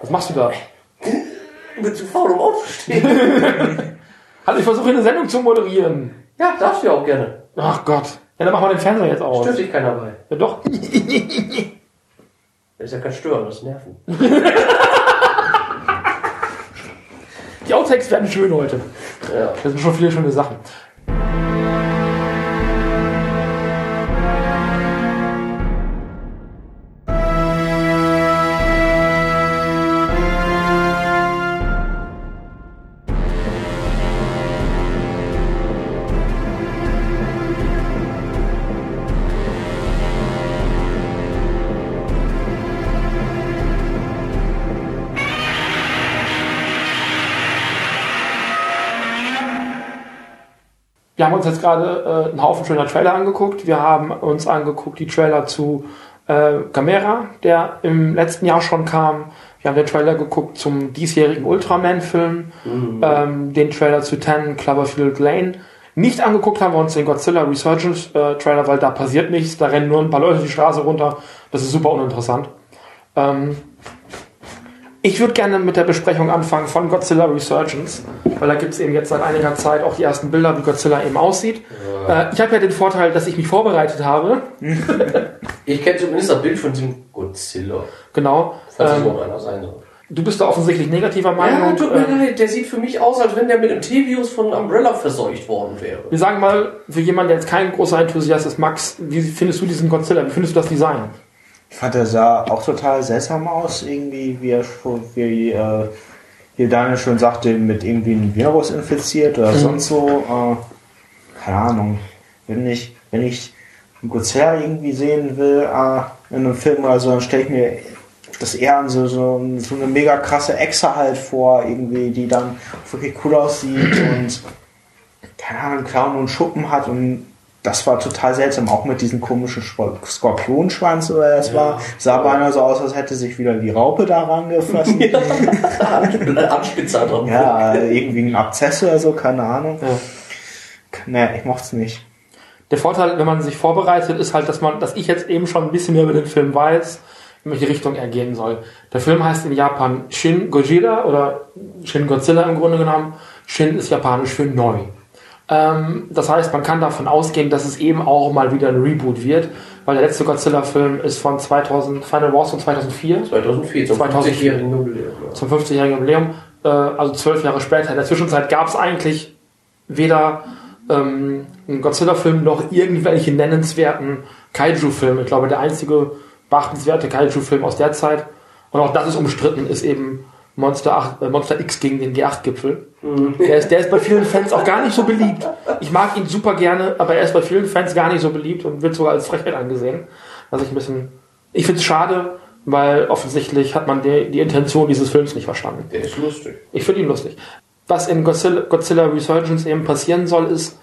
Was machst du da? Ich bin zu faul, um aufzustehen. Halt, ich versuche eine Sendung zu moderieren. ja, darfst du ja auch gerne. Ach Gott. Ja, dann machen wir den Fernseher jetzt aus. Stört dich keiner bei. Ja, doch. Das ist ja kein Stören, das ist Nerven. Die Outtakes werden schön heute. Ja. Das sind schon viele schöne Sachen. Haben uns jetzt gerade äh, einen Haufen schöner Trailer angeguckt. Wir haben uns angeguckt die Trailer zu äh, Gamera, der im letzten Jahr schon kam. Wir haben den Trailer geguckt zum diesjährigen Ultraman-Film, ähm, den Trailer zu Ten Cloverfield Lane. Nicht angeguckt haben wir uns den Godzilla Resurgence äh, Trailer, weil da passiert nichts. Da rennen nur ein paar Leute die Straße runter. Das ist super uninteressant. Ähm, ich würde gerne mit der Besprechung anfangen von Godzilla Resurgence, weil da gibt es eben jetzt seit einiger Zeit auch die ersten Bilder, wie Godzilla eben aussieht. Äh, ich habe ja den Vorteil, dass ich mich vorbereitet habe. Ich kenne zumindest das Bild von diesem Godzilla. Genau. Falls Ähm, überhaupt einer sein soll. du bist da offensichtlich negativer Ja, Meinung. tut mir Ähm, leid, der sieht für mich aus, als wenn der mit einem T-Virus von Umbrella verseucht worden wäre. wir sagen mal, für jemanden, der jetzt kein großer Enthusiast ist, Max, wie findest du diesen Godzilla? Wie findest du das Design? Ich fand, der sah auch total seltsam aus, irgendwie, wie er schon, wie, äh, wie Daniel schon sagte, mit irgendwie einem Virus infiziert oder sonst so. Äh, keine Ahnung. Wenn ich, wenn ich Godzilla irgendwie sehen will äh, in einem Film oder so, dann stelle ich mir das eher an so, so, so eine mega krasse Echse halt vor, irgendwie, die dann wirklich cool aussieht und keine Ahnung, Clown und Schuppen hat und das war total seltsam, auch mit diesem komischen Schwa- Skorpionschwanz oder das war. Sah beinahe so aus, als hätte sich wieder die Raupe daran gefressen. Anspitzer dran. ja, irgendwie ein Abzess oder so, keine Ahnung. Ja. Nee, ich mochte es nicht. Der Vorteil, wenn man sich vorbereitet, ist halt, dass man, dass ich jetzt eben schon ein bisschen mehr über den Film weiß, in welche Richtung er gehen soll. Der Film heißt in Japan Shin Gojira oder Shin Godzilla im Grunde genommen. Shin ist japanisch für neu. Ähm, das heißt, man kann davon ausgehen, dass es eben auch mal wieder ein Reboot wird, weil der letzte Godzilla-Film ist von 2000, Final Wars von 2004. 2004, zum 2004. 50-jährigen Jubiläum. zum 50-jährigen Jubiläum, äh, also zwölf Jahre später. In der Zwischenzeit gab es eigentlich weder ähm, einen Godzilla-Film noch irgendwelche nennenswerten Kaiju-Filme. Ich glaube, der einzige beachtenswerte Kaiju-Film aus der Zeit, und auch das ist umstritten, ist eben Monster, 8, äh, Monster X gegen den G8-Gipfel. Der, ist, der ist bei vielen Fans auch gar nicht so beliebt. Ich mag ihn super gerne, aber er ist bei vielen Fans gar nicht so beliebt und wird sogar als Frechheit angesehen. Was ich ein bisschen. Ich finde es schade, weil offensichtlich hat man die, die Intention dieses Films nicht verstanden. Der ist lustig. Ich finde ihn lustig. Was in Godzilla, Godzilla Resurgence eben passieren soll, ist,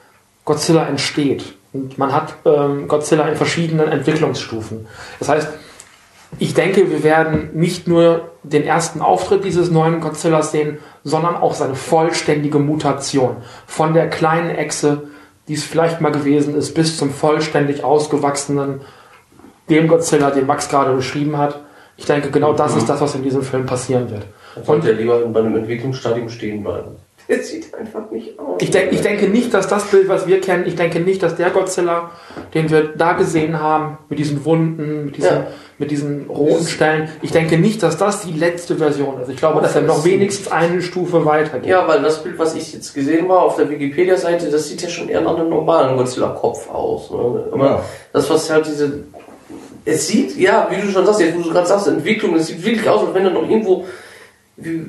Godzilla entsteht. Und man hat ähm, Godzilla in verschiedenen Entwicklungsstufen. Das heißt, ich denke, wir werden nicht nur den ersten Auftritt dieses neuen Godzillas sehen, sondern auch seine vollständige Mutation. Von der kleinen Echse, die es vielleicht mal gewesen ist, bis zum vollständig ausgewachsenen, dem Godzilla, den Max gerade beschrieben hat. Ich denke, genau das ist das, was in diesem Film passieren wird. Dann sollte er lieber bei einem Entwicklungsstadium stehen bleiben. Der sieht einfach nicht aus. Ich, denk, ich denke nicht, dass das Bild, was wir kennen, ich denke nicht, dass der Godzilla, den wir da gesehen haben, mit diesen Wunden, mit diesen, Ja. Mit diesen roten Stellen, ich denke nicht, dass das die letzte Version ist. Ich glaube, dass er noch wenigstens eine Stufe weiter geht. Ja, weil das Bild, was ich jetzt gesehen habe auf der Wikipedia-Seite, das sieht ja schon eher nach einem normalen Godzilla-Kopf aus. Ne? Aber Ja. das, was halt diese. Es sieht, ja, wie du schon sagst, jetzt wo du gerade sagst, Entwicklung, es sieht wirklich aus, als wenn er noch irgendwo. Wie,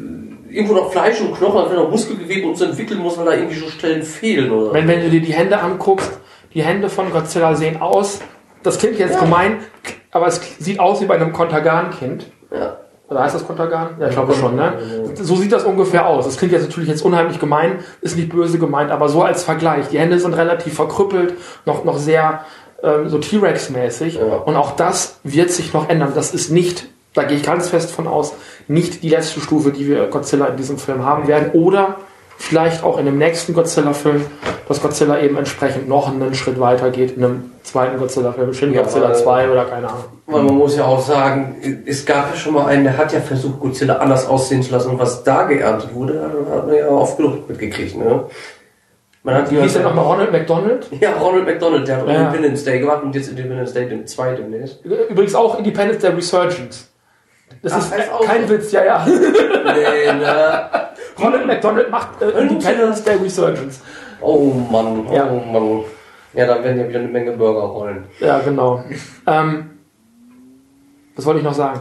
irgendwo noch Fleisch und Knochen, als wenn er Muskelgewebe uns entwickeln muss, weil da irgendwie so Stellen fehlen. Oder? Wenn, wenn du dir die Hände anguckst, die Hände von Godzilla sehen aus, das klingt jetzt gemein, aber es sieht aus wie bei einem Kontergan-Kind. ja. Oder heißt das Kontergan? Ja, ich glaube schon, ne? So sieht das ungefähr aus. Das klingt jetzt natürlich jetzt unheimlich gemein, ist nicht böse gemeint, aber so als Vergleich. Die Hände sind relativ verkrüppelt, noch, noch sehr ähm, so T-Rex-mäßig. Ja. Und auch das wird sich noch ändern. Das ist nicht, da gehe ich ganz fest von aus, nicht die letzte Stufe, die wir Godzilla in diesem Film haben werden. Oder vielleicht auch in dem nächsten Godzilla-Film, dass Godzilla eben entsprechend noch einen Schritt weiter geht, in einem zweiten Godzilla-Film, Shin Ja, Godzilla weil- 2 oder keine Ahnung. Weil man muss ja auch sagen, es gab ja schon mal einen, der hat ja versucht, Godzilla anders aussehen zu lassen und was da geerntet wurde, hat man ja oft genug mitgekriegt. Ne? Man hat Wie hieß der nochmal Ronald McDonald? Ja, Ronald McDonald, der hat Ja. Independence Day gemacht und jetzt Independence Day den zweiten demnächst. Übrigens auch Independence der Resurgence. Das Ach, ist kein so. Witz, ja, ja. Nee, ne? Ronald McDonald macht äh, Independence Day Resurgence. Oh Mann, oh Ja. Mann. Ja, dann werden ja wieder eine Menge Burger rollen. Ja, genau. Ähm, was wollte ich noch sagen?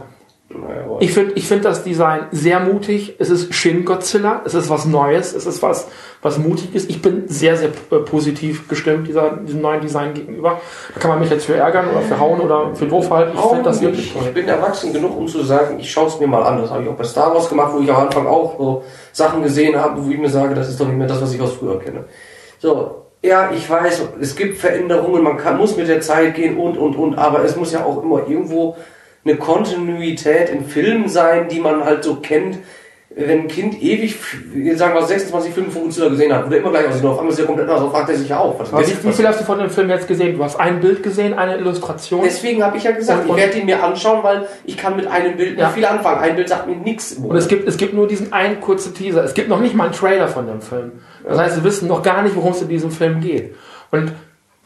Ich finde ich find das Design sehr mutig. Es ist Shin Godzilla. Es ist was Neues. Es ist was, was Mutiges. Ich bin sehr, sehr äh, positiv gestimmt dieser, diesem neuen Design gegenüber. Da kann man mich jetzt für ärgern oder für hauen oder für doof halten. Ich finde das wirklich ich, toll. ich bin erwachsen genug, um zu sagen, ich schaue es mir mal an. Das habe ich auch bei Star Wars gemacht, wo ich am Anfang auch so Sachen gesehen habe, wo ich mir sage, das ist doch nicht mehr das, was ich aus früher kenne. So, ja, ich weiß, es gibt Veränderungen, man kann, muss mit der Zeit gehen und, und, und, aber es muss ja auch immer irgendwo eine Kontinuität in Filmen sein, die man halt so kennt. Wenn ein Kind ewig, sagen wir 26 Filme von Godzilla gesehen hat, oder immer gleich aussieht, auf einmal ist er komplett anders, so fragt er sich ja auch, was wie, wie viel hast du von dem Film jetzt gesehen? Du hast ein Bild gesehen, eine Illustration. Deswegen habe ich ja gesagt, Und- ich werde ihn mir anschauen, weil ich kann mit einem Bild nicht Ja. viel anfangen. Ein Bild sagt mir nichts. Und es gibt, es gibt nur diesen einen kurzen Teaser. Es gibt noch nicht mal einen Trailer von dem Film. Das heißt, wir wissen noch gar nicht, worum es in diesem Film geht. Und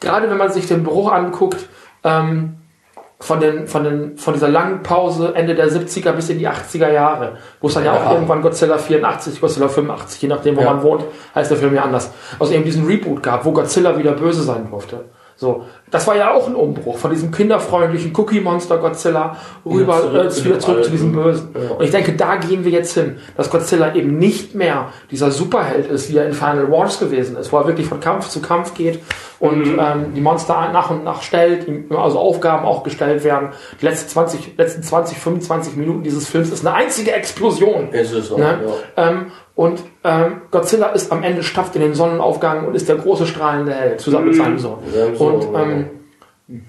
gerade wenn man sich den Bruch anguckt, ähm, von, den, von, den, von dieser langen Pause Ende der 70er bis in die 80er Jahre, wo es dann ja, auch Ja. irgendwann Godzilla 84, Godzilla 85, je nachdem, wo Ja. man wohnt, heißt der Film ja anders. Also eben diesen Reboot gab, wo Godzilla wieder böse sein durfte. So, das war ja auch ein Umbruch von diesem kinderfreundlichen Cookie-Monster Godzilla rüber Ja, zurück äh, zu wieder zurück zu diesem Bösen. Ja. Und ich denke, da gehen wir jetzt hin, dass Godzilla eben nicht mehr dieser Superheld ist, wie er in Final Wars gewesen ist, wo er wirklich von Kampf zu Kampf geht und Mhm. ähm, die Monster nach und nach stellt, also Aufgaben auch gestellt werden. Die letzten 20, letzten 20, 25 Minuten dieses Films ist eine einzige Explosion. Es ist so, Ne? ja. Ähm, und ähm, Godzilla ist am Ende stapft in den Sonnenaufgang und ist der große strahlende Held zusammen mit seinem Sohn. Und ähm,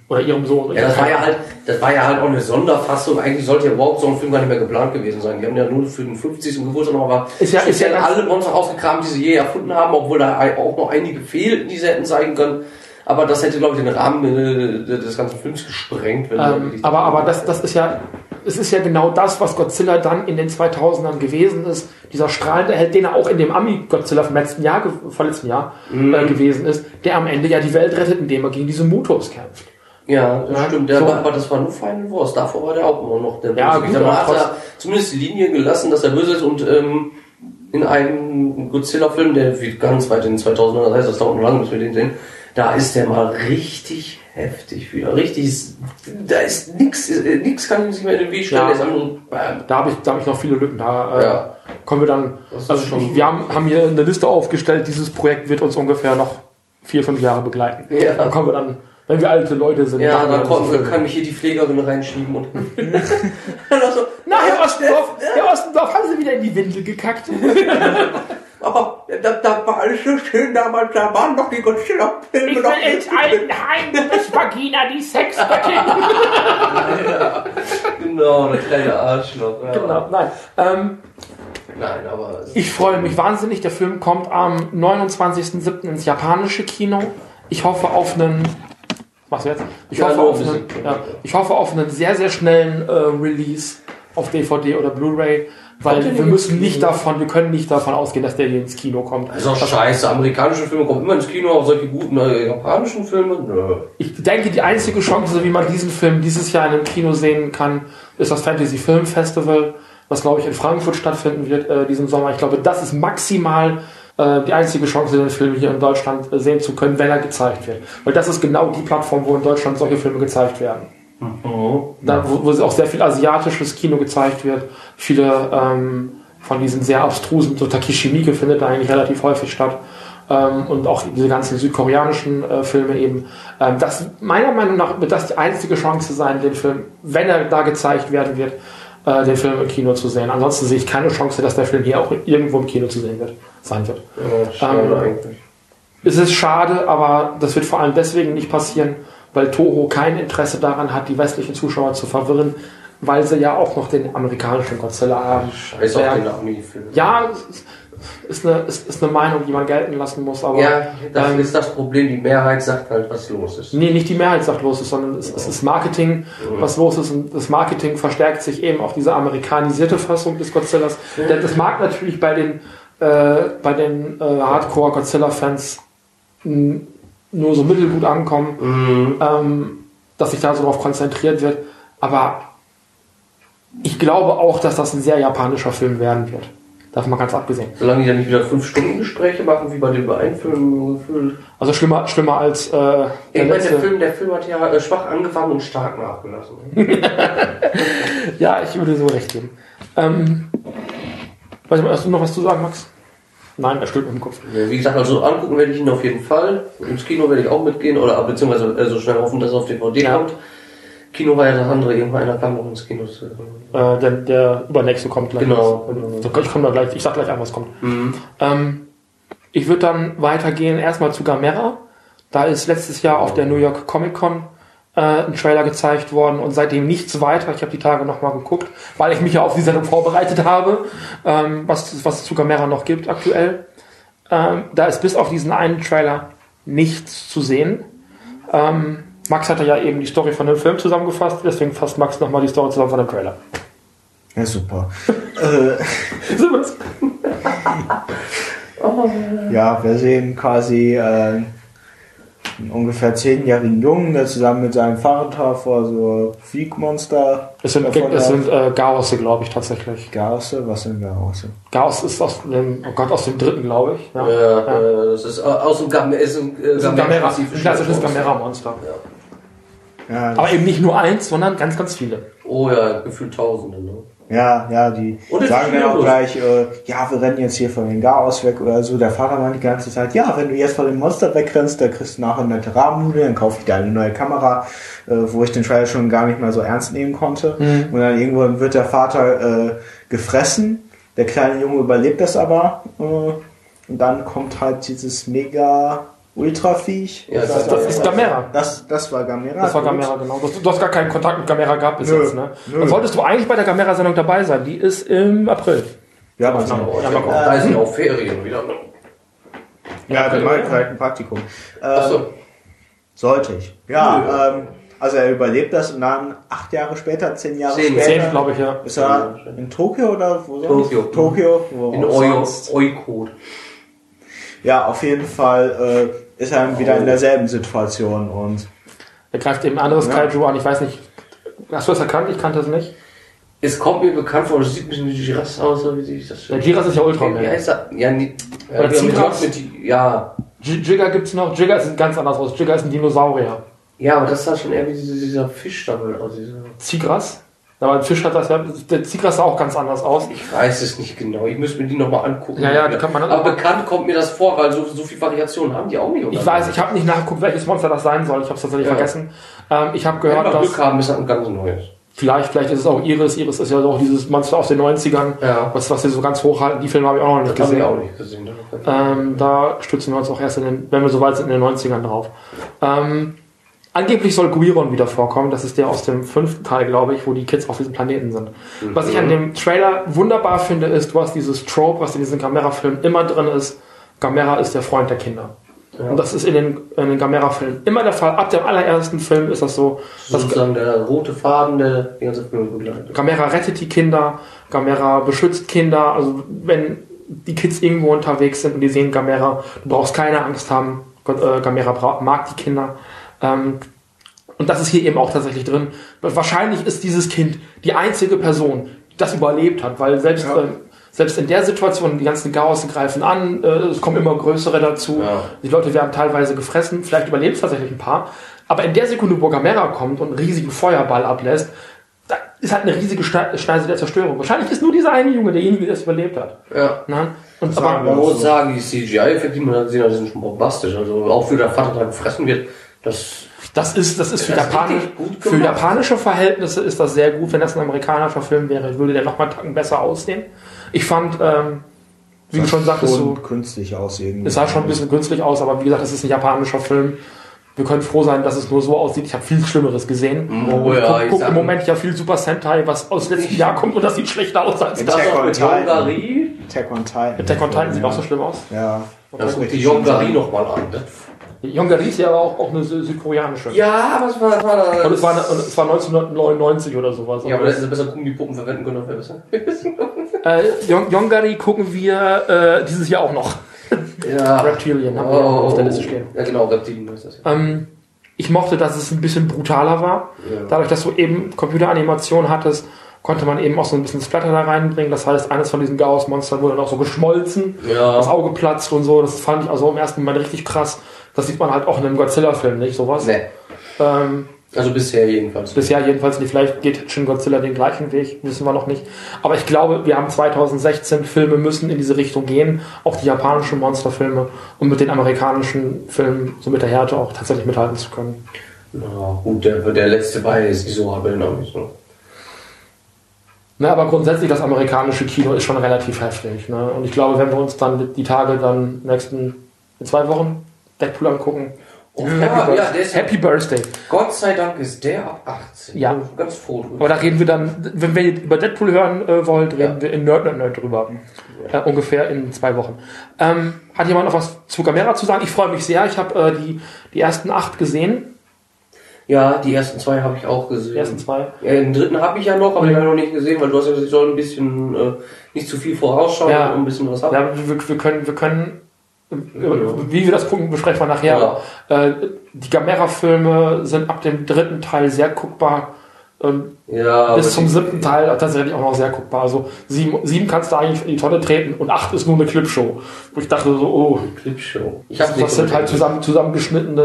oder ihrem Sohn. Ja, das war ja halt, das war ja halt auch eine Sonderfassung. Eigentlich sollte ja überhaupt so ein Film gar nicht mehr geplant gewesen sein. Die haben ja nur für den 50. Geburtstag noch aber Ist ja- ist ja alle Monster ausgekramt, die sie je erfunden haben, obwohl da auch noch einige fehlten, die sie hätten zeigen können. Aber das hätte, glaube ich, den Rahmen äh, des ganzen Films gesprengt. Wenn Ähm, aber aber das, das ist ja, es ist ja genau das, was Godzilla dann in den 2000ern gewesen ist. Dieser strahlende Held, den er auch in dem Ami-Godzilla vom letzten Jahr, vorletzten Jahr Mhm. äh, gewesen ist, der am Ende ja die Welt rettet, indem er gegen diese Mutos kämpft. Ja, das Ja, stimmt. Der so. war, aber das war nur Final Wars. Davor war der auch immer noch der Ja, Bösewicht. gut, Aber hat er zumindest die Linie gelassen, dass er böse ist und ähm, in einem Godzilla-Film, der wird ganz weit in den 2000er, das heißt, das dauert noch lange, bis wir den sehen, da ist der mal richtig heftig wieder. Richtig, da ist nix, äh, nix kann sich mehr in den Weg stellen. Ja. Da habe ich, da hab ich noch viele Lücken. Da äh, Ja. kommen wir dann. Also schon- wir haben, haben hier eine Liste aufgestellt. Dieses Projekt wird uns ungefähr noch vier, fünf Jahre begleiten. Ja. Da kommen wir dann, wenn wir alte Leute sind. Ja, dann kommt, Filme. kann mich hier die Pflegerin reinschieben und. Dann auch so, Na, Herr Ostendorf, Herr Ostendorf, haben Sie wieder in die Windel gekackt? aber da, da war alles so schön damals, da waren doch die Godzilla-Filme noch. Altenheim, du bist Vagina, die Sexgöttin. Genau, der kleine Arschloch. Ja. genau, nein. Ähm, Nein, aber. ich freue mich wahnsinnig. Der Film kommt am 29.07. ins japanische Kino. Ich hoffe auf einen. Was jetzt? Ich, Ja, hoffe auf ein einen, ja, ich hoffe auf einen sehr, sehr schnellen äh, Release auf DVD oder Blu-ray, weil wir müssen nicht davon, wir können nicht davon ausgehen, dass der hier ins Kino kommt. Das ist auch scheiße. Amerikanische Filme kommen immer ins Kino, auch solche guten äh, japanischen Filme. Nö. Ich denke, die einzige Chance, wie man diesen Film dieses Jahr in einem Kino sehen kann, ist das Fantasy Film Festival, was glaube ich in Frankfurt stattfinden wird äh, diesen Sommer. Ich glaube, das ist maximal äh, die einzige Chance, den Film hier in Deutschland äh, sehen zu können, wenn er gezeigt wird. Weil das ist genau die Plattform, wo in Deutschland solche Filme gezeigt werden. Da, wo, wo auch sehr viel asiatisches Kino gezeigt wird. Viele ähm, von diesen sehr abstrusen, so Takeshi Miike findet da eigentlich relativ häufig statt. Ähm, und auch diese ganzen südkoreanischen äh, Filme eben. Ähm, das, meiner Meinung nach wird das die einzige Chance sein, den Film, wenn er da gezeigt werden wird, äh, den Film im Kino zu sehen. Ansonsten sehe ich keine Chance, dass der Film hier auch irgendwo im Kino zu sehen wird, sein wird. Ja, schade Ähm, eigentlich. Es ist schade, aber das wird vor allem deswegen nicht passieren, weil Toho kein Interesse daran hat, die westlichen Zuschauer zu verwirren. weil sie ja auch noch den amerikanischen Godzilla haben. Scheiß Ja. auf den Army-Film. Ja, ist eine, ist, ist eine Meinung, die man gelten lassen muss, aber Ja, das ähm, ist das Problem. Die Mehrheit sagt halt, was los ist. nee, nicht die Mehrheit sagt los ist, sondern es, es ist Marketing, was los ist und das Marketing verstärkt sich eben auf diese amerikanisierte Fassung des Godzillas. Denn das mag natürlich bei den, äh, bei den äh, Hardcore-Godzilla-Fans mh, nur so mittelgut ankommen, Mhm. ähm, dass sich da so darauf konzentriert wird, aber ich glaube auch, dass das ein sehr japanischer Film werden wird. Davon mal ganz abgesehen. Solange die dann nicht wieder fünf Stunden Gespräche machen, wie bei dem Übereinfilm gefühlt. Also schlimmer, schlimmer als äh, der Ich meine, der Film, der Film hat ja äh, schwach angefangen und stark nachgelassen. Ja, ich würde so recht geben. Ähm, weiß ich mal, hast du noch was zu sagen, Max? Nein, er stimmt mit dem Kopf. Wie gesagt, also angucken werde ich ihn auf jeden Fall. Ins Kino werde ich auch mitgehen oder beziehungsweise äh, so schnell hoffen, dass er auf DVD Ja. kommt. Kino war ja das andere, irgendeiner kam noch ins Kino. zu- Äh, der, der übernächste kommt gleich. Genau. So, Ich komme da gleich, ich sag gleich an, was kommt. Mhm. Ähm, ich würde dann weitergehen erstmal zu Gamera. Da ist letztes Jahr auf der New York Comic Con äh, ein Trailer gezeigt worden und seitdem nichts weiter. Ich habe die Tage nochmal geguckt, weil ich mich ja auf die Sendung vorbereitet habe, ähm, was, was es zu Gamera noch gibt aktuell. Ähm, da ist bis auf diesen einen Trailer nichts zu sehen. Ähm, Max hatte ja eben die Story von dem Film zusammengefasst, deswegen fasst Max nochmal die Story zusammen von dem Trailer. Ja, super. äh, ja, wir sehen quasi äh, einen ungefähr zehnjährigen Jungen, der zusammen mit seinem Vater vor so Fliegmonster. Es sind, es sind äh, Gausse, glaube ich, tatsächlich. Gausse? Was sind Gausse? Chaos ist aus dem, oh Gott, aus dem dritten, glaube ich. Ja. Ja, Ja. Äh, das ist äh, aus dem Gam ist ein, äh, ist ein Gamera, ein klassisches Monster. Gamera-Monster. Ja, Aber eben nicht nur eins, sondern ganz, ganz viele. Oh ja, gefühlt Tausende. Ne? Ja, ja, die sagen dann auch los. gleich, äh, ja, wir rennen jetzt hier von den Chaos weg oder so. Der Vater meint die ganze Zeit, ja, wenn du jetzt von dem Monster wegrennst, dann kriegst du nachher eine nette dann kauf ich dir eine neue Kamera, äh, wo ich den Trailer schon gar nicht mehr so ernst nehmen konnte. Und dann irgendwann wird der Vater äh, gefressen, der kleine Junge überlebt das aber äh, und dann kommt halt dieses mega Ultraviech. Ja, Das- Das ist Gamera. Das, das war Gamera. Das war. Gamera, genau. Du, du hast gar keinen Kontakt mit Gamera gehabt bis Nö, jetzt, ne? nö. Dann solltest du eigentlich bei der Gamera-Sendung dabei sein. Die ist im April. Ja, Ja, genau. Oh, Ja, hab gucken. auch, da sind auch Ferien wieder. Ne? Ja, dann mache ich vielleicht ein Praktikum. Ähm, Achso. Sollte ich. Ja, ähm, also er überlebt das und dann acht Jahre später, zehn Jahre Zehn, später, Zehn, glaube ich, ja. ist er in Tokio oder wo sonst? Tokio. Tokio, wo In auch. Oikot. Ja, auf jeden Fall äh, ist er wieder in derselben Situation und Er greift eben ein anderes Ja. Kaiju an. Ich weiß nicht. Hast du das erkannt? Ich kannte es nicht. Es kommt mir bekannt vor, das sieht ein bisschen wie Giras aus, oder wie sich das Der Giras ist ja Ultraman. Wie heißt er? Ja, nie, ja, Oder gehört mit die, ja. Jigger gibt's noch. Jigger ist ganz anders aus. Jigger ist ein Dinosaurier. ja, aber das sah schon eher wie dieser, dieser Fischstachel aus. Dieser, Zigras? Aber ein Fisch hat das ja. Der Zigras sah auch ganz anders aus. ich weiß es nicht genau, ich müsste mir die nochmal angucken. Ja, ja, die kann man aber bekannt kommt mir das vor, weil so, so viel Variationen haben die auch nicht. oder? Ich weiß, ich habe nicht nachgeguckt, welches Monster das sein soll. Ich habe es tatsächlich Ja. vergessen. Ähm, ich habe Wenn gehört, wir dass Glück haben, ist das ein ganz neues. vielleicht, vielleicht ist es auch Iris. Iris ist ja auch dieses Monster aus den 90ern, Ja. was, was sie so ganz hochhalten. Die Filme habe ich auch noch nicht Das gesehen. wir auch nicht gesehen. Ähm, da stützen wir uns auch erst, in den, wenn wir soweit sind, in den 90ern drauf. Ähm, angeblich soll Guiron wieder vorkommen. Das ist der aus dem fünften Teil, glaube ich, wo die Kids auf diesem Planeten sind. Was ich an dem Trailer wunderbar finde, ist, du hast dieses Trope, was in diesen Gamera-Filmen immer drin ist. Gamera ist der Freund der Kinder. Und das ist in den, in den Gamera-Filmen immer der Fall. Ab dem allerersten Film ist das so, dass sozusagen der rote Faden, der die ganze Film begleitet. Gamera rettet die Kinder, Gamera beschützt Kinder. Also wenn die Kids irgendwo unterwegs sind und die sehen Gamera, du brauchst keine Angst haben. Äh, Gamera mag die Kinder. Ähm, und das ist hier eben auch tatsächlich drin. Wahrscheinlich ist dieses Kind die einzige Person, die das überlebt hat, weil selbst, Ja. äh, selbst in der Situation, die ganzen Chaos greifen an, äh, es kommen immer größere dazu, Ja. die Leute werden teilweise gefressen, vielleicht überlebt es tatsächlich ein paar, aber in der Sekunde, wo Gamera kommt und einen riesigen Feuerball ablässt, da ist halt eine riesige Schne- Schneise der Zerstörung. Wahrscheinlich ist nur dieser eine Junge derjenige, der es überlebt hat. Ja. Ne? Und Sagen aber. Man muss sagen, die CGI-Effekte, die man sind schon bombastisch. Also auch für der Vater da gefressen wird, das das ist, das ist für, Das Japanisch, für japanische Verhältnisse ist das sehr gut. Wenn das ein amerikanischer Film wäre, würde der noch mal einen Tacken besser aussehen. Ich fand, ähm, wie du schon sagtest, so, künstlich aus irgendwie. es sah schon ein bisschen künstlich aus, aber wie gesagt, es ist ein japanischer Film. wir können froh sein, dass es nur so aussieht. Ich habe viel Schlimmeres gesehen. Oh ich ja, guck, guck im Moment ja viel Super Sentai, was aus dem letzten Jahr kommt und das sieht schlechter aus als Das mit Titan. Yongari. Attack on Titan. Attack on Titan sieht ja. auch so schlimm aus. Ja. Das guckt die Yongari nochmal an. Yongari ist ja aber auch, auch eine sü- südkoreanische. Ja, was war, was war da? Und es war, eine, und es war 1999 oder sowas. Ja, aber das ist besser gucken, die Puppen verwenden können, wäre besser. äh, Yong- Yongari gucken wir äh, dieses Jahr auch noch. Ja. Reptilian haben wir auch auf der Liste stehen. Ja, genau, Reptilien ist das. Ja. Ähm, ich mochte, dass es ein bisschen brutaler war. Ja. Dadurch, dass du eben Computeranimation hattest, konnte man eben auch so ein bisschen Splatter da reinbringen. Das heißt, eines von diesen Chaos-Monstern wurde dann auch so geschmolzen, Ja. das Auge platzt und so. Das fand ich also im ersten Moment richtig krass. Das sieht man halt auch in einem Godzilla-Film, nicht sowas? Nee. Ähm, Also bisher jedenfalls. bisher jedenfalls nicht. Vielleicht geht Shin Godzilla den gleichen Weg, wissen wir noch nicht. Aber ich glaube, wir haben 2016 Filme müssen in diese Richtung gehen, auch die japanischen Monsterfilme, um mit den amerikanischen Filmen so mit der Härte auch tatsächlich mithalten zu können. Ja, gut, der, der letzte war jetzt nicht so hart bei den Amis. Ne? Ne, aber grundsätzlich das amerikanische Kino ist schon relativ heftig. Ne? Und ich glaube, wenn wir uns dann die Tage dann nächsten in zwei Wochen Deadpool angucken. Oh, Happy, ja, Birth- ja, ist, Happy Birthday. Gott sei Dank ist der ab 18. Ja. Ganz froh drüber. Aber da reden wir dann, wenn wir über Deadpool hören äh, wollt, reden Ja. wir in Nerd Nerd Nerd drüber. Äh, ungefähr in zwei Wochen. Ähm, hat jemand noch was zu Gamera zu sagen? Ich freue mich sehr. Ich habe äh, die, die ersten acht gesehen. Ja, die ersten zwei habe ich auch gesehen. Die ersten zwei. Ja, den dritten habe ich ja noch, aber den habe ich noch nicht gesehen, weil du hast ja gesagt, ich soll ein bisschen äh, nicht zu viel vorausschauen Ja. und ein bisschen was haben. Ja, wir, wir können, wir können, äh, wie wir das gucken, besprechen wir nachher. Ja. Äh, die Gamera-Filme sind ab dem dritten Teil sehr guckbar. Ähm, Ja, bis zum siebten Teil tatsächlich auch noch sehr guckbar. Also sieben, sieben kannst du eigentlich in die Tonne treten und acht ist nur eine Clipshow. Wo ich dachte so, oh, Clipshow. Ich habe das sind halt zusammen, zusammengeschnittene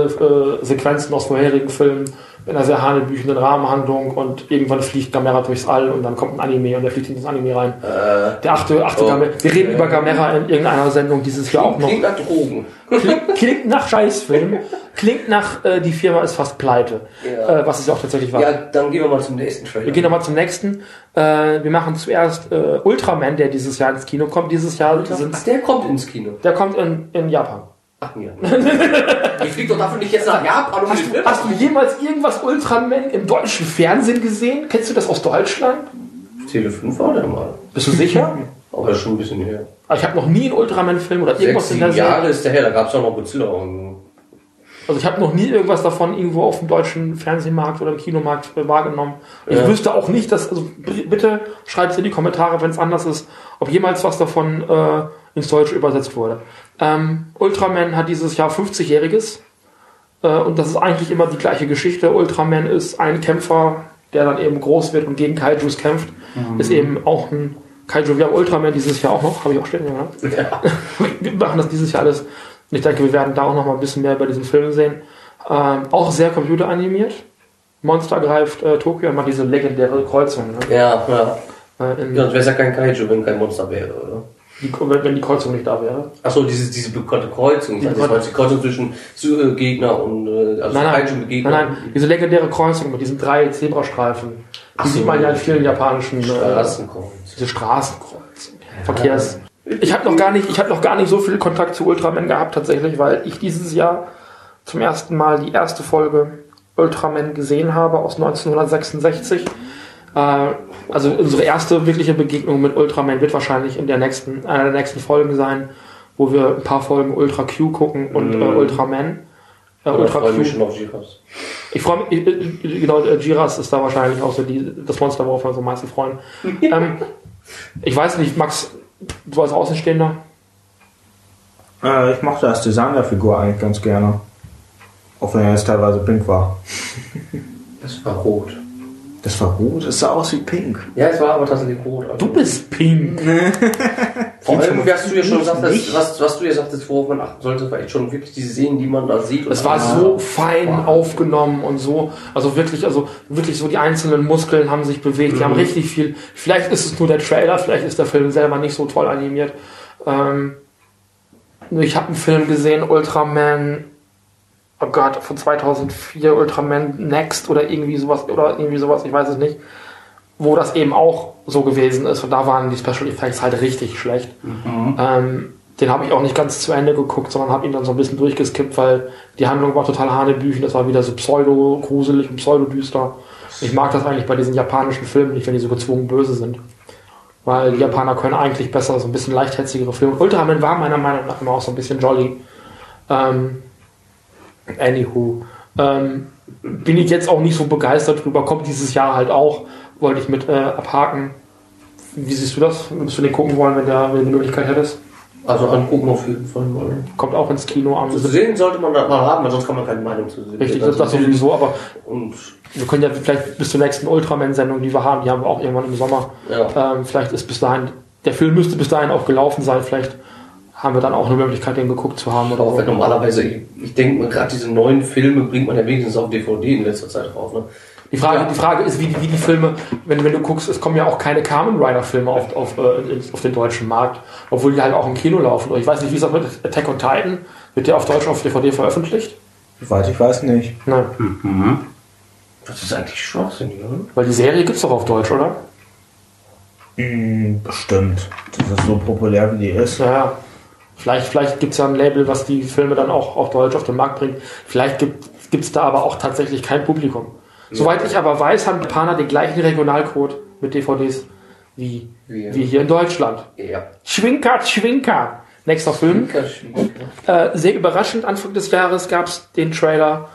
äh, Sequenzen aus vorherigen Filmen mit einer sehr hanebüchenden Rahmenhandlung und irgendwann fliegt Gamera durchs All und dann kommt ein Anime und der fliegt in das Anime rein. Äh, Der achte, achte Oh. Gamera. Wir reden über Gamera in irgendeiner Sendung dieses Jahr auch noch. klingt nach Drogen. Klingt, klingt nach Scheißfilm. Klingt nach, äh, die Firma ist fast pleite. Ja. Äh, was es ja auch tatsächlich war. Ja, dann gehen wir mal zum nächsten Trailer. Wir gehen nochmal zum nächsten. Äh, wir machen zuerst äh, Ultraman, der dieses Jahr ins Kino kommt. Dieses Jahr Ach, sind, der kommt ins Kino. der kommt in, in Japan. Ach ja. ich flieg doch dafür nicht jetzt nach Japan um Hast du, hast du jemals irgendwas Ultraman im deutschen Fernsehen gesehen? Kennst du das aus Deutschland? Tele 5 war der mal. Bist du sicher? Aber schon ein bisschen her. Aber ich habe noch nie einen Ultraman-Film oder irgendwas Sechs, in der Serie. Jahre ist der her, da gab es auch noch Godzilla. Und Also ich habe noch nie irgendwas davon irgendwo auf dem deutschen Fernsehmarkt oder im Kinomarkt wahrgenommen. Ich Ja. wüsste auch nicht, dass, also bitte schreibt es in die Kommentare, wenn es anders ist, ob jemals was davon äh, ins Deutsche übersetzt wurde. Ähm, Ultraman hat dieses Jahr 50-jähriges äh, und das ist eigentlich immer die gleiche Geschichte. Ultraman ist ein Kämpfer, der dann eben groß wird und gegen Kaijus kämpft. Ist eben auch ein Kaiju. Wir haben Ultraman dieses Jahr auch noch, habe ich auch stehen, ja. ja. Wir machen das dieses Jahr alles. Und ich denke, wir werden da auch noch mal ein bisschen mehr über diesen Film sehen. Ähm, auch sehr computeranimiert. Monster greift äh, Tokio und macht diese legendäre Kreuzung. Ne? Ja, ja. Äh, in, ja sonst wäre ja kein Kaiju, wenn kein Monster wäre, oder? die, wenn die Kreuzung nicht da wäre. Achso, diese, diese bekannte Kreuzung. Die das war die Kreuzung zwischen zu- äh, Gegner und äh, also Nein, nein, mit nein, Gegner. nein, diese legendäre Kreuzung mit diesen drei Zebrastreifen. Die Ach so. sieht man ja in vielen japanischen äh, Straßenkreuz. diese Straßenkreuz, Verkehrs. Ich habe noch gar nicht, ich habe noch gar nicht so viel Kontakt zu Ultraman gehabt tatsächlich, weil ich dieses Jahr zum ersten Mal die erste Folge Ultraman gesehen habe aus 1966. Äh, also unsere erste wirkliche Begegnung mit Ultraman wird wahrscheinlich in der nächsten, einer der nächsten Folgen sein, wo wir ein paar Folgen Ultra Q gucken und äh, Ultraman. Äh, Ultra freue ich mich Q. schon auf Giras. Ich freue mich, äh, äh, genau, Giras ist da wahrscheinlich auch so die, das Monster, worauf wir uns am meisten freuen. ähm, ich weiß nicht, Max, du als Außenstehender, Äh, ich mochte das Design der Figur eigentlich ganz gerne. Auch wenn er jetzt teilweise pink war. Das war rot. Das war rot, es sah aus wie pink. Ja, es war aber tatsächlich rot. Also du bist pink. Vor hast du ja schon gesagt, was, was du ja sagtest, worauf man achten sollte, war echt schon wirklich diese Szenen, die man da sieht. Es war so fein aufgenommen und so, also wirklich, also wirklich so die einzelnen Muskeln haben sich bewegt, die haben richtig viel. Vielleicht ist es nur der Trailer, vielleicht ist der Film selber nicht so toll animiert. Ähm, ich habe einen Film gesehen, Ultraman, oh Gott, von 2004, Ultraman Next oder irgendwie sowas oder irgendwie sowas, ich weiß es nicht, wo das eben auch so gewesen ist und da waren die Special Effects halt richtig schlecht. Ähm, Den habe ich auch nicht ganz zu Ende geguckt, sondern habe ihn dann so ein bisschen durchgeskippt, weil die Handlung war total hanebüchen. Das war wieder so pseudo-gruselig und pseudo-düster. Ich mag das eigentlich bei diesen japanischen Filmen nicht, wenn die so gezwungen böse sind. Weil die Japaner können eigentlich besser so ein bisschen leichtherzigere Filme. Ultraman war meiner Meinung nach immer auch so ein bisschen jolly. Ähm, anywho. Ähm, bin ich jetzt auch nicht so begeistert drüber. Kommt dieses Jahr halt auch. Wollte ich mit äh, abhaken. Wie siehst du das? Würdest du den gucken wollen, wenn, der, wenn du die Möglichkeit hättest? Also angucken auf jeden Fall mal. Kommt auch ins Kino am. Zu sehen sollte man das mal haben, weil sonst kann man keine Meinung zu sehen. Richtig, das, das sowieso, aber Und wir können ja vielleicht bis zur nächsten Ultraman-Sendung, die wir haben, die haben wir auch irgendwann im Sommer. ja. Ähm, vielleicht ist bis dahin, der Film müsste bis dahin auch gelaufen sein, vielleicht haben wir dann auch eine Möglichkeit, den geguckt zu haben oder Auch wenn normalerweise, ich, ich denke mal, gerade diese neuen Filme bringt man ja wenigstens auf DVD in letzter Zeit drauf. Ne? Die Frage, Ja. die Frage ist, wie, die- wie die Filme, wenn, wenn du guckst, es kommen ja auch keine Kamen Rider-Filme auf, auf, äh, auf den deutschen Markt, obwohl die halt auch im Kino laufen. Und ich weiß nicht, wie es auch mit Attack on Titan, wird der auf Deutsch auf DVD veröffentlicht? Soweit ich weiß nicht. Nein, Das ist eigentlich schwachsinnig, oder? weil die Serie gibt's doch auf Deutsch, oder? Hm, bestimmt. Das ist so populär, wie die ist. Naja, vielleicht, vielleicht gibt es ja ein Label, was die Filme dann auch auf Deutsch auf den Markt bringt. Vielleicht gibt es da aber auch tatsächlich kein Publikum. Soweit ich aber weiß, haben Japaner den gleichen Regionalcode mit DVDs wie Wir. hier in Deutschland. Ja. Schwinker, Schwinker. Nächster Film. Äh, sehr überraschend, Anfang des Jahres gab es den Trailer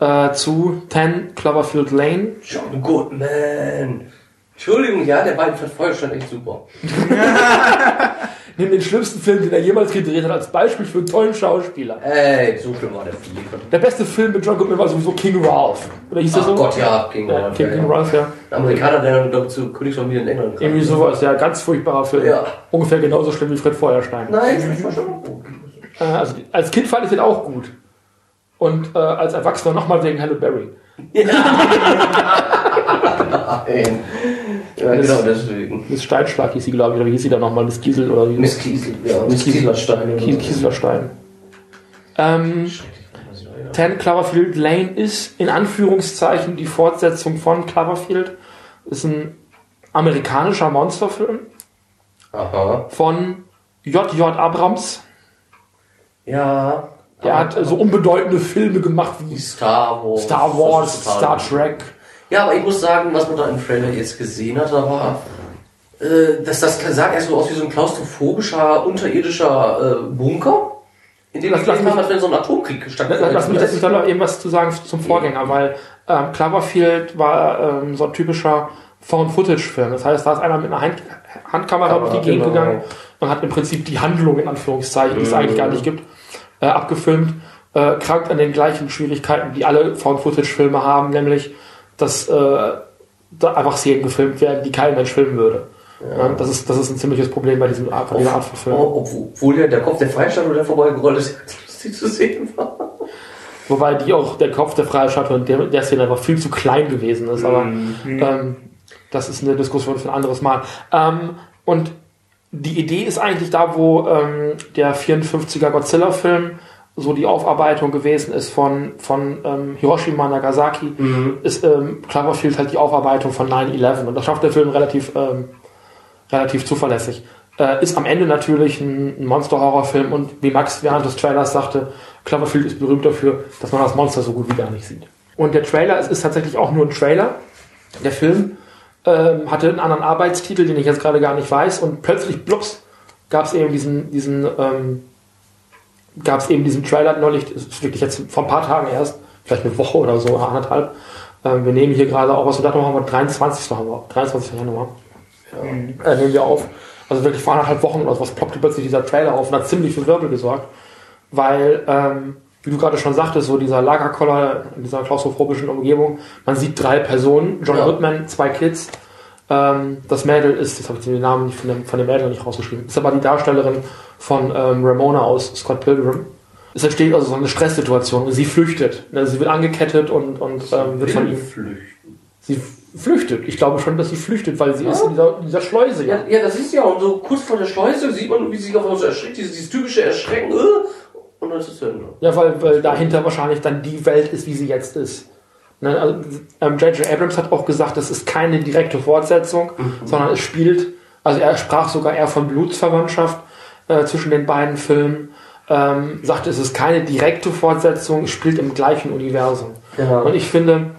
äh, zu 10 Cloverfield Lane. John Goodman. Entschuldigung, ja, der beiden Feuer stand echt super. Nimm den schlimmsten Film, den er jemals gedreht hat, als Beispiel für einen tollen Schauspieler. Ey, so schlimm war der Film. Der beste Film mit John Goodman war sowieso King Ralph. Oder hieß der Ach so? Gott, ja, King Ja, Ralph. King, ja, King ja. Ralph, ja. Ein Amerikaner, der dann, glaube ich, zu Königsfamilie in England kam. Irgendwie sowas, ja, ganz furchtbarer Film. Ja. Ungefähr genauso schlimm wie Fred Feuerstein. Nein, das war schon gut. Äh, also als Kind fand ich den auch gut. Und äh, als Erwachsener nochmal wegen Halle Berry. Nein. Ja, genau deswegen. Miss Steinschlag hieß sie, glaube ich, oder wie hieß sie da nochmal? Miss Kiesel oder wie? Miss Kiesel, ja, Miss Kieselstein. oder Kies so. Kieselerstein. Ähm, 10 Cloverfield Lane ist in Anführungszeichen die Fortsetzung von Cloverfield. Ist ein amerikanischer Monsterfilm Aha. von J.J. Abrams. Ja. Der hat so unbedeutende Filme gemacht wie Star Wars. Star Wars, Star. Trek. Ja, aber ich muss sagen, was man da im Trailer jetzt gesehen hat, da war, äh, dass das sah erst so aus wie so ein klaustrophobischer, unterirdischer äh, Bunker, in dem wir Lass- lass mich- haben, als wenn so ein Atomkrieg Lass, stattfindet. lass mich jetzt da noch irgendwas zu sagen zum Vorgänger, weil ähm, Cloverfield war ähm, so ein typischer Found-Footage-Film. Das heißt, da ist einer mit einer Hand Handkamera durch die Gegend genau. gegangen und hat im Prinzip die Handlung in Anführungszeichen, die es Mhm. eigentlich gar nicht gibt, äh, abgefilmt. Äh, krankt an den gleichen Schwierigkeiten, die alle Found-Footage-Filme haben, nämlich, dass äh, da einfach Szenen gefilmt werden, die kein Mensch filmen würde. Ja, das, ist, das ist ein ziemliches Problem bei diesem Art, bei dieser Art von Film. Oh, obwohl der, der Kopf der Freistadt oder der vorbeigerollt ist, lustig zu sehen war. Wobei die auch der Kopf der Freistadt in der, der Szene einfach viel zu klein gewesen ist. Aber ähm, das ist eine Diskussion für ein anderes Mal. Ähm, und die Idee ist eigentlich da, wo ähm, der 54er Godzilla-Film so die Aufarbeitung gewesen ist von, von ähm, Hiroshima, Nagasaki, ist ähm, Cloverfield halt die Aufarbeitung von 9-11. Und das schafft der Film relativ, ähm, relativ zuverlässig. Äh, ist am Ende natürlich ein, Monster-Horrorfilm und wie Max während des Trailers sagte, Cloverfield ist berühmt dafür, dass man das Monster so gut wie gar nicht sieht. Und der Trailer, es ist tatsächlich auch nur ein Trailer. Der Film ähm, hatte einen anderen Arbeitstitel, den ich jetzt gerade gar nicht weiß und plötzlich, blups, gab es eben diesen, diesen, ähm, gab es eben diesen Trailer neulich, das ist wirklich jetzt vor ein paar Tagen erst, vielleicht eine Woche oder so, anderthalb. Ähm, wir nehmen hier gerade auch, was wir Datum haben wir, 23. Haben wir, 23. Januar. Äh, nehmen wir auf. Also wirklich vor anderthalb Wochen oder was ploppte plötzlich dieser Trailer auf und hat ziemlich für Wirbel gesorgt. Weil, ähm, wie du gerade schon sagtest, so dieser Lagerkoller in dieser klaustrophobischen Umgebung, man sieht drei Personen, John Ja. Goodman, zwei Kids. Ähm, das Mädel ist, jetzt habe ich den Namen von dem, von dem Mädel nicht rausgeschrieben, ist aber die Darstellerin von ähm, Ramona aus Scott Pilgrim. Es entsteht also so eine Stresssituation und sie flüchtet. Also sie wird angekettet und, und ähm, wird von ihm. flüchten. Sie flüchtet. Ich glaube schon, dass sie flüchtet, weil sie ist in dieser, in dieser Schleuse. Ja, ja, das ist ja, und so kurz vor der Schleuse sieht man, wie sie sich auf so erschreckt, dieses, dieses typische Erschrecken, äh, und dann ist es zu Ende. Ja, weil, weil dahinter wahrscheinlich dann die Welt ist, wie sie jetzt ist. Ne, also, ähm, J.J. Abrams hat auch gesagt, das ist keine direkte Fortsetzung, sondern es spielt, also er sprach sogar eher von Blutsverwandtschaft. äh, zwischen den beiden Filmen. Ähm, sagt, es ist keine direkte Fortsetzung, es spielt im gleichen Universum. Genau. Und ich finde,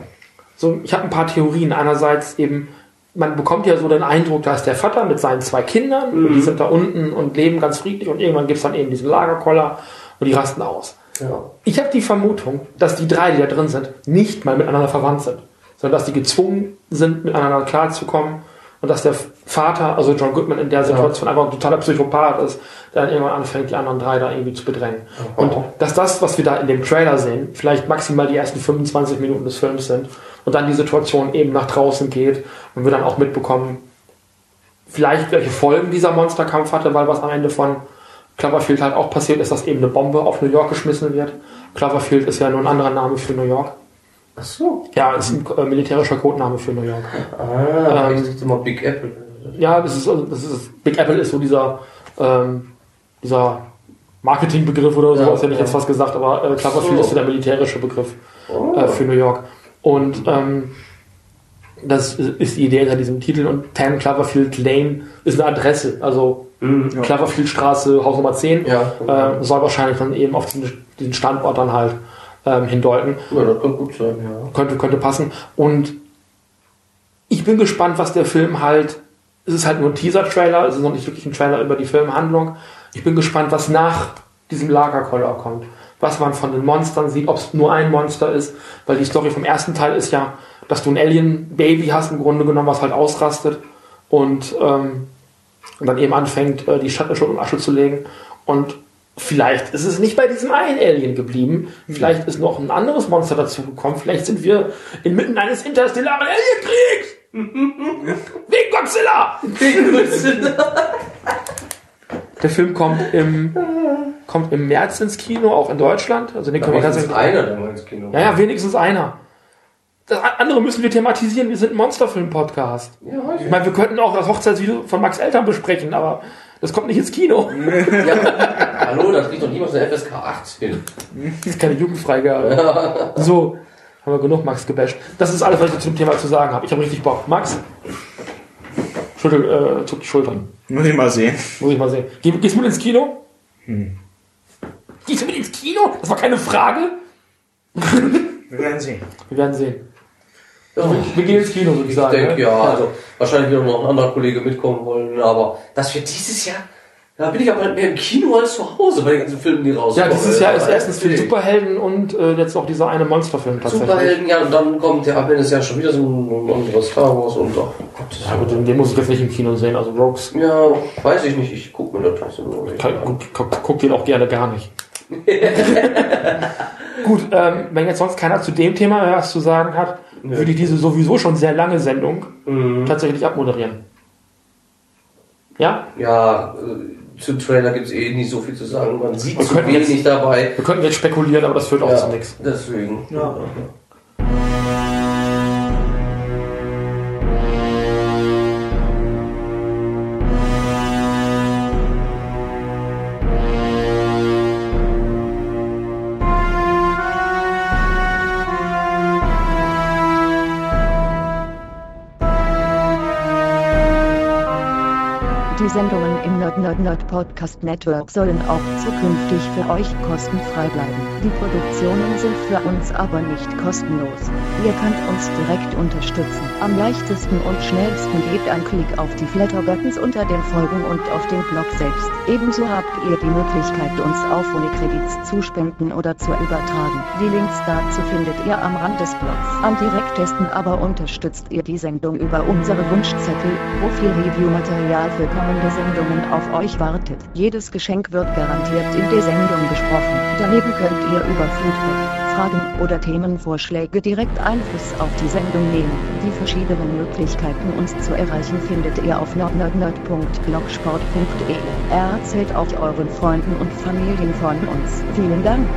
so, ich habe ein paar Theorien. Einerseits eben, man bekommt ja so den Eindruck, da ist der Vater mit seinen zwei Kindern, und die sind da unten und leben ganz friedlich und irgendwann gibt's dann eben diesen Lagerkoller und die rasten aus. Ja. Ich habe die Vermutung, dass die drei, die da drin sind, nicht mal miteinander verwandt sind, sondern dass die gezwungen sind, miteinander klarzukommen und dass der Vater, also John Goodman in der Situation einfach ein totaler Psychopath ist, der dann irgendwann anfängt, die anderen drei da irgendwie zu bedrängen. Und dass das, was wir da in dem Trailer sehen, vielleicht maximal die ersten 25 Minuten des Films sind und dann die Situation eben nach draußen geht und wir dann auch mitbekommen, vielleicht welche Folgen dieser Monsterkampf hatte, weil was am Ende von Cloverfield halt auch passiert ist, dass eben eine Bombe auf New York geschmissen wird. Cloverfield ist ja nur ein anderer Name für New York. Ach so. Ja, ist ein äh, militärischer Codename für New York. Ah, Ähm, dachte mal Big Apple. Ja, das ist, also, das ist Big Apple ist so dieser, ähm, dieser Marketingbegriff oder so, Ja, hätte ich ja. jetzt fast gesagt, aber äh, Cloverfield So. ist so der militärische Begriff Oh. äh, für New York. Und ähm, das ist die Idee hinter diesem Titel und 10 Cloverfield Lane ist eine Adresse, also Mhm. Cloverfield Straße, Haus Nummer 10, Ja. äh, soll wahrscheinlich dann eben auf diesen, diesen Standort dann halt ähm, hindeuten. ja, das kann gut sein, ja. Könnte, könnte passen. Und ich bin gespannt, was der Film halt. Es ist halt nur ein Teaser-Trailer, es ist noch nicht wirklich ein Trailer über die Filmhandlung. Ich bin gespannt, was nach diesem Lagerkoller kommt. Was man von den Monstern sieht, ob es nur ein Monster ist, weil die Story vom ersten Teil ist ja, dass du ein Alien-Baby hast, im Grunde genommen, was halt ausrastet und, ähm, und dann eben anfängt, äh, die Schatten schon um Asche zu legen. Und vielleicht ist es nicht bei diesem einen Alien geblieben. Vielleicht ist noch ein anderes Monster dazugekommen. Vielleicht sind wir inmitten eines interstellaren Alienkriegs. Wegen Godzilla! Der Film kommt im, kommt im März ins Kino, auch in Deutschland. Also den können wir ganz einer, der mal ins Kino. ja, ja, wenigstens einer. Das andere müssen wir thematisieren. Wir sind ein Monsterfilm-Podcast. Ja, Ich meine, wir könnten auch das Hochzeitsvideo von Max Eltern besprechen, aber das kommt nicht ins Kino. ja. Hallo, das kriegt doch niemals eine FSK 18. Das ist keine Jugendfreigabe. So, haben wir genug Max gebasht. Das ist alles, was ich zu dem Thema zu sagen habe. Ich habe richtig Bock. Max? Schüttel, äh, zuck die Schultern. Muss ich mal sehen. Muss ich mal sehen. Geh, gehst du mit ins Kino? Gehst du mit ins Kino? Das war keine Frage. Wir werden sehen. Wir werden sehen. Also, wir, wir gehen ins Kino, würde ich Ich sagen. denke, ne? ja, also wahrscheinlich wird noch ein anderer Kollege mitkommen wollen, aber dass wir dieses Jahr, da bin ich aber mehr im Kino als zu Hause bei den ganzen Filmen, die rauskommen. Ja, dieses Jahr ist erstens für die Superhelden und äh, jetzt noch dieser eine Monsterfilm tatsächlich. Superhelden, ja, und dann kommt ja ab Ende des Jahres schon wieder so ein, anderes Star Wars und ach Gott. Ja gut, den, den muss ich jetzt nicht im Kino sehen. Also Rogues, Ja, weiß ich nicht, ich gucke mir das trotzdem nur. kann, guck, guck, guck den auch gerne gar nicht. gut, ähm, wenn jetzt sonst keiner zu dem Thema mehr was zu sagen hat, würde ich diese sowieso schon sehr lange Sendung Mhm. tatsächlich abmoderieren. Ja? Ja, äh, zum Trailer gibt es eh nicht so viel zu sagen. Man sieht Wir zu wenig jetzt- dabei. Wir könnten jetzt spekulieren, aber das führt auch Ja, zu nichts. deswegen. Ja. Die Nerd Podcast Network sollen auch zukünftig für euch kostenfrei bleiben. Die Produktionen sind für uns aber nicht kostenlos. Ihr könnt uns direkt unterstützen. Am leichtesten und schnellsten gebt ein Klick auf die Flatter-Buttons unter den Folgen und auf den Blog selbst. Ebenso habt ihr die Möglichkeit, uns auf Kredits zu spenden oder zu übertragen. Die Links dazu findet ihr am Rand des Blogs. Am direktesten aber unterstützt ihr die Sendung über unsere Wunschzettel, wo viel Review-Material für kommende Sendungen auf euch wartet. Jedes Geschenk wird garantiert in der Sendung besprochen. Daneben könnt ihr über Feedback, Fragen oder Themenvorschläge direkt Einfluss auf die Sendung nehmen. Die verschiedenen Möglichkeiten uns zu erreichen findet ihr auf nordnerdnerd.blogsport.de. Erzählt auch euren Freunden und Familien von uns. Vielen Dank.